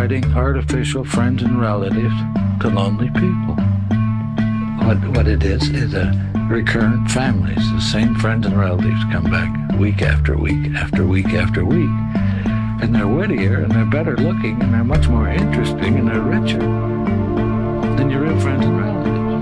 Providing artificial friends and relatives to lonely people. What, what it is, is a recurrent families. The same friends and relatives come back week after week after week after week. And they're wittier and they're better looking and they're much more interesting and they're richer than your real friends and relatives.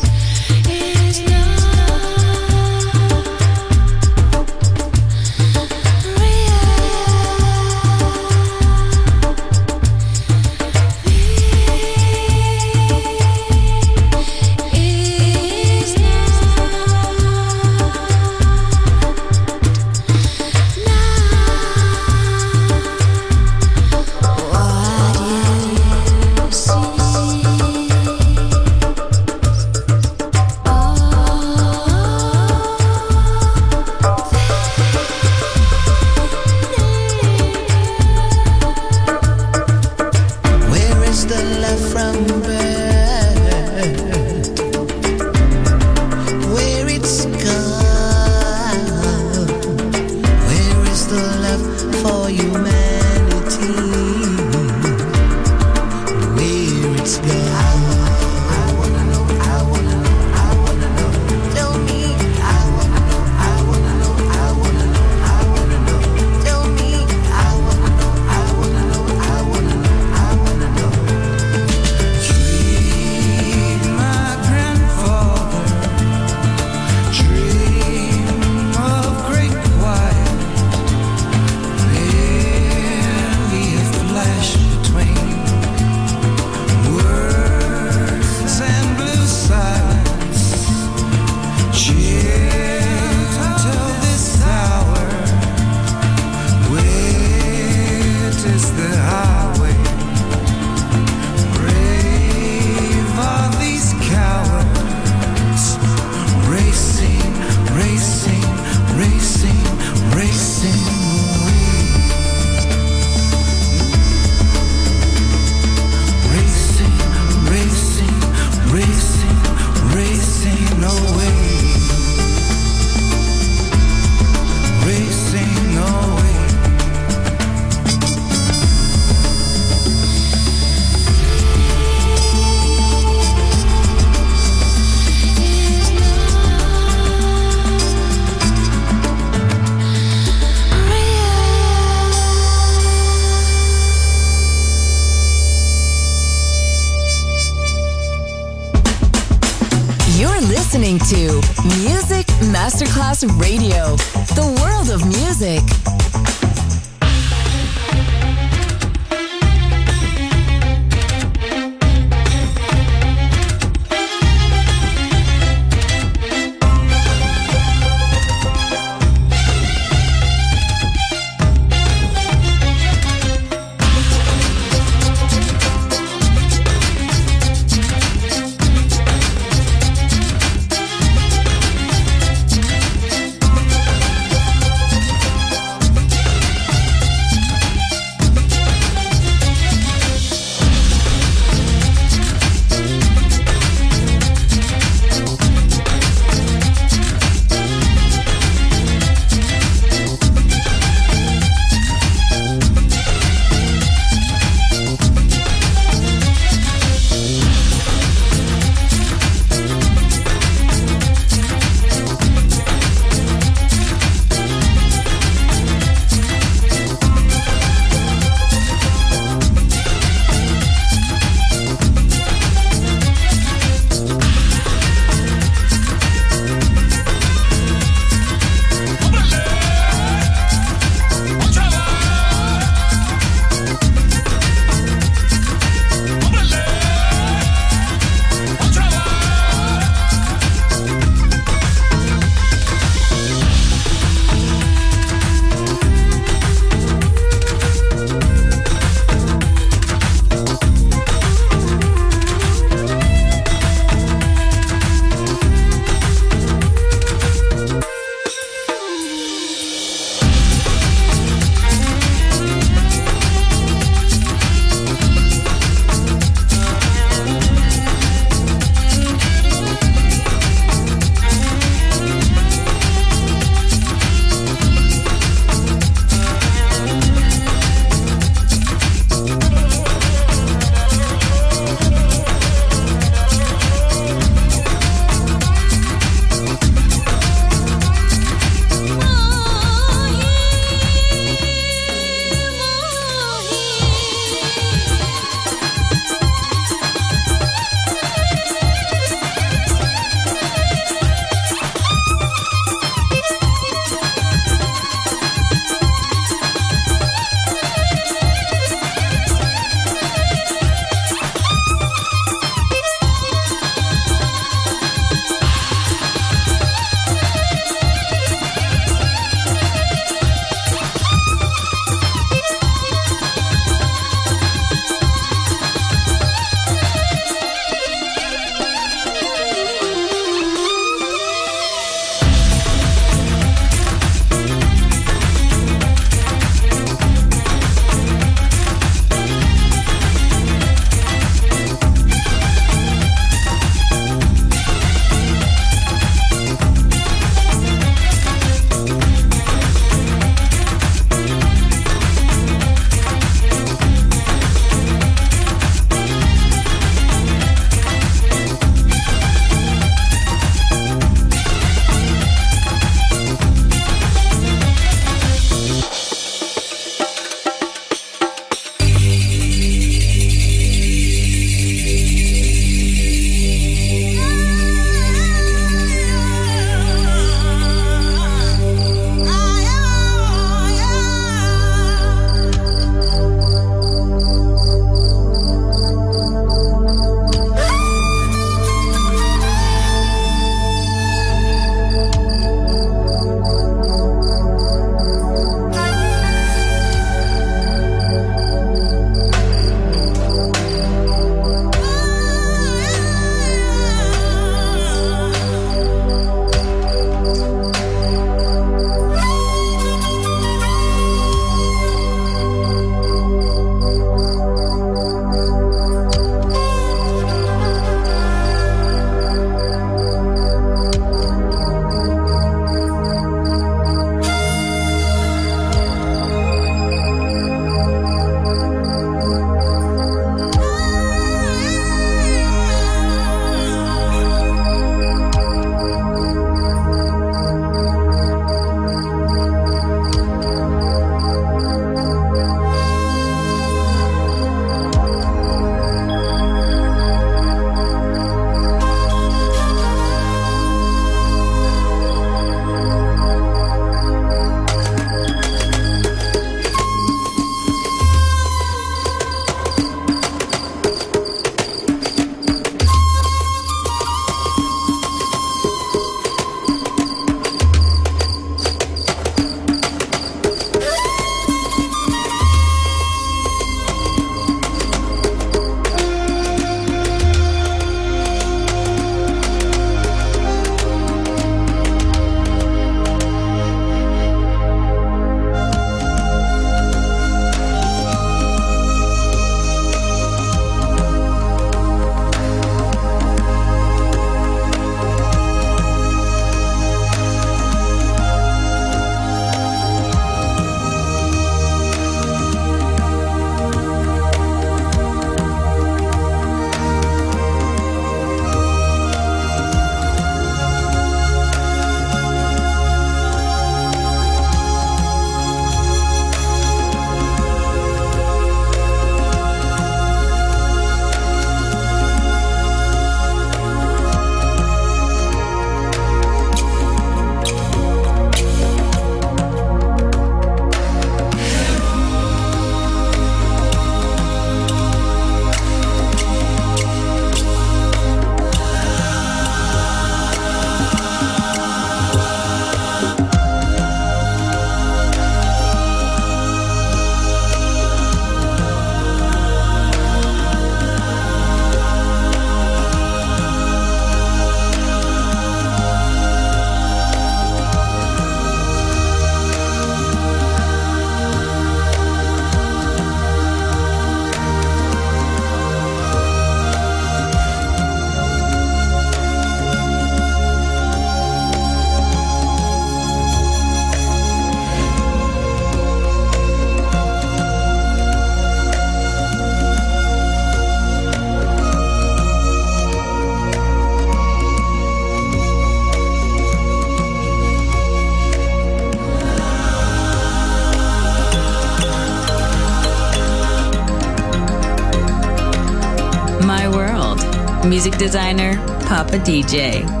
Designer, Papa DJ.